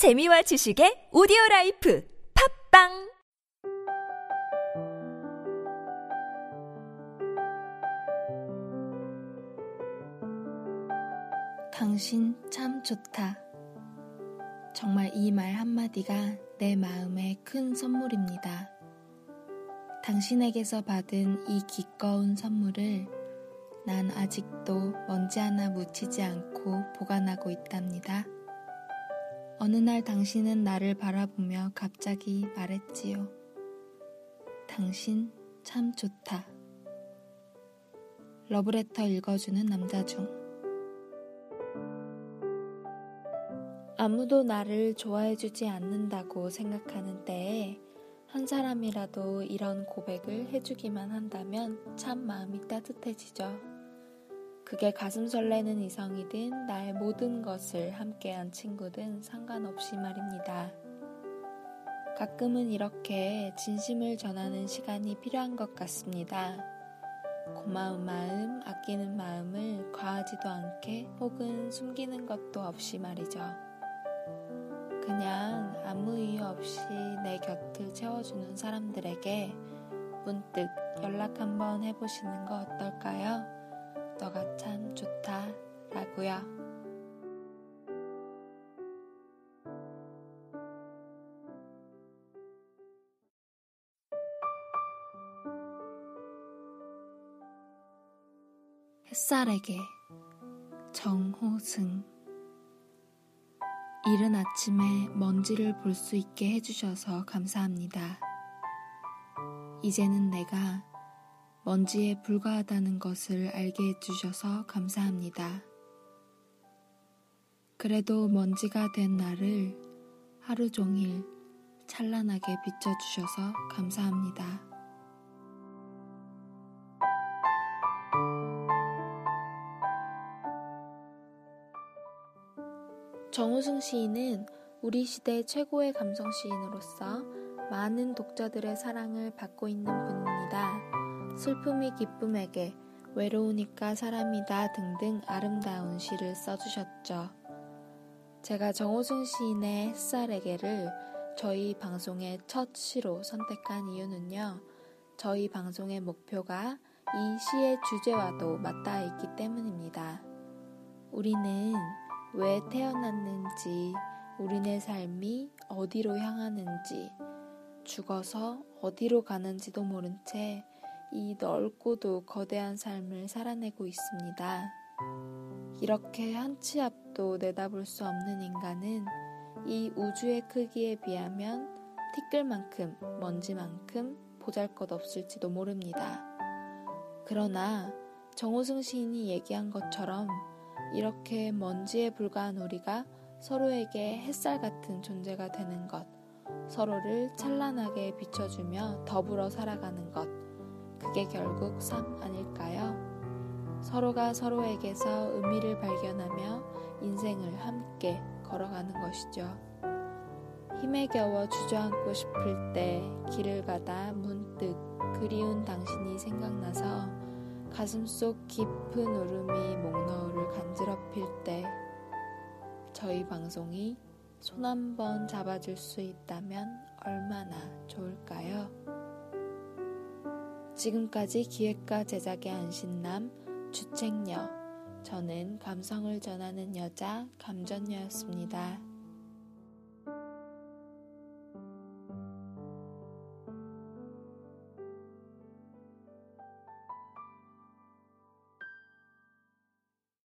재미와 지식의 오디오 라이프 팝빵 당신 참 좋다. 정말 이 말 한마디가 내 마음에 큰 선물입니다. 당신에게서 받은 이 기꺼운 선물을 난 아직도 먼지 하나 묻히지 않고 보관하고 있답니다. 어느 날 당신은 나를 바라보며 갑자기 말했지요. 당신 참 좋다. 러브레터 읽어주는 남자 중. 아무도 나를 좋아해주지 않는다고 생각하는 때에 한 사람이라도 이런 고백을 해주기만 한다면 참 마음이 따뜻해지죠. 그게 가슴 설레는 이성이든 나의 모든 것을 함께한 친구든 상관없이 말입니다. 가끔은 이렇게 진심을 전하는 시간이 필요한 것 같습니다. 고마운 마음, 아끼는 마음을 과하지도 않게 혹은 숨기는 것도 없이 말이죠. 그냥 아무 이유 없이 내 곁을 채워주는 사람들에게 문득 연락 한번 해보시는 거 어떨까요? 너가 참 좋다 라고요. 햇살에게 정호승 이른 아침에 먼지를 볼 수 있게 해주셔서 감사합니다. 이제는 내가 먼지에 불과하다는 것을 알게 해주셔서 감사합니다. 그래도 먼지가 된 나를 하루 종일 찬란하게 비춰주셔서 감사합니다. 정우승 시인은 우리 시대 최고의 감성 시인으로서 많은 독자들의 사랑을 받고 있는 분입니다. 슬픔이 기쁨에게, 외로우니까 사람이다 등등 아름다운 시를 써주셨죠. 제가 정호승 시인의 햇살에게를 저희 방송의 첫 시로 선택한 이유는요. 저희 방송의 목표가 이 시의 주제와도 맞닿아 있기 때문입니다. 우리는 왜 태어났는지, 우리네 삶이 어디로 향하는지, 죽어서 어디로 가는지도 모른 채 이 넓고도 거대한 삶을 살아내고 있습니다. 이렇게 한 치 앞도 내다볼 수 없는 인간은 이 우주의 크기에 비하면 티끌만큼 먼지만큼 보잘 것 없을지도 모릅니다. 그러나 정호승 시인이 얘기한 것처럼 이렇게 먼지에 불과한 우리가 서로에게 햇살 같은 존재가 되는 것, 서로를 찬란하게 비춰주며 더불어 살아가는 것, 그게 결국 삶 아닐까요? 서로가 서로에게서 의미를 발견하며 인생을 함께 걸어가는 것이죠. 힘에 겨워 주저앉고 싶을 때 길을 가다 문득 그리운 당신이 생각나서 가슴 속 깊은 울음이 목너울을 간지럽힐 때 저희 방송이 손 한번 잡아줄 수 있다면 얼마나 좋을까요? 지금까지 기획과 제작의 안신남, 주책녀, 저는 감성을 전하는 여자 감전녀였습니다.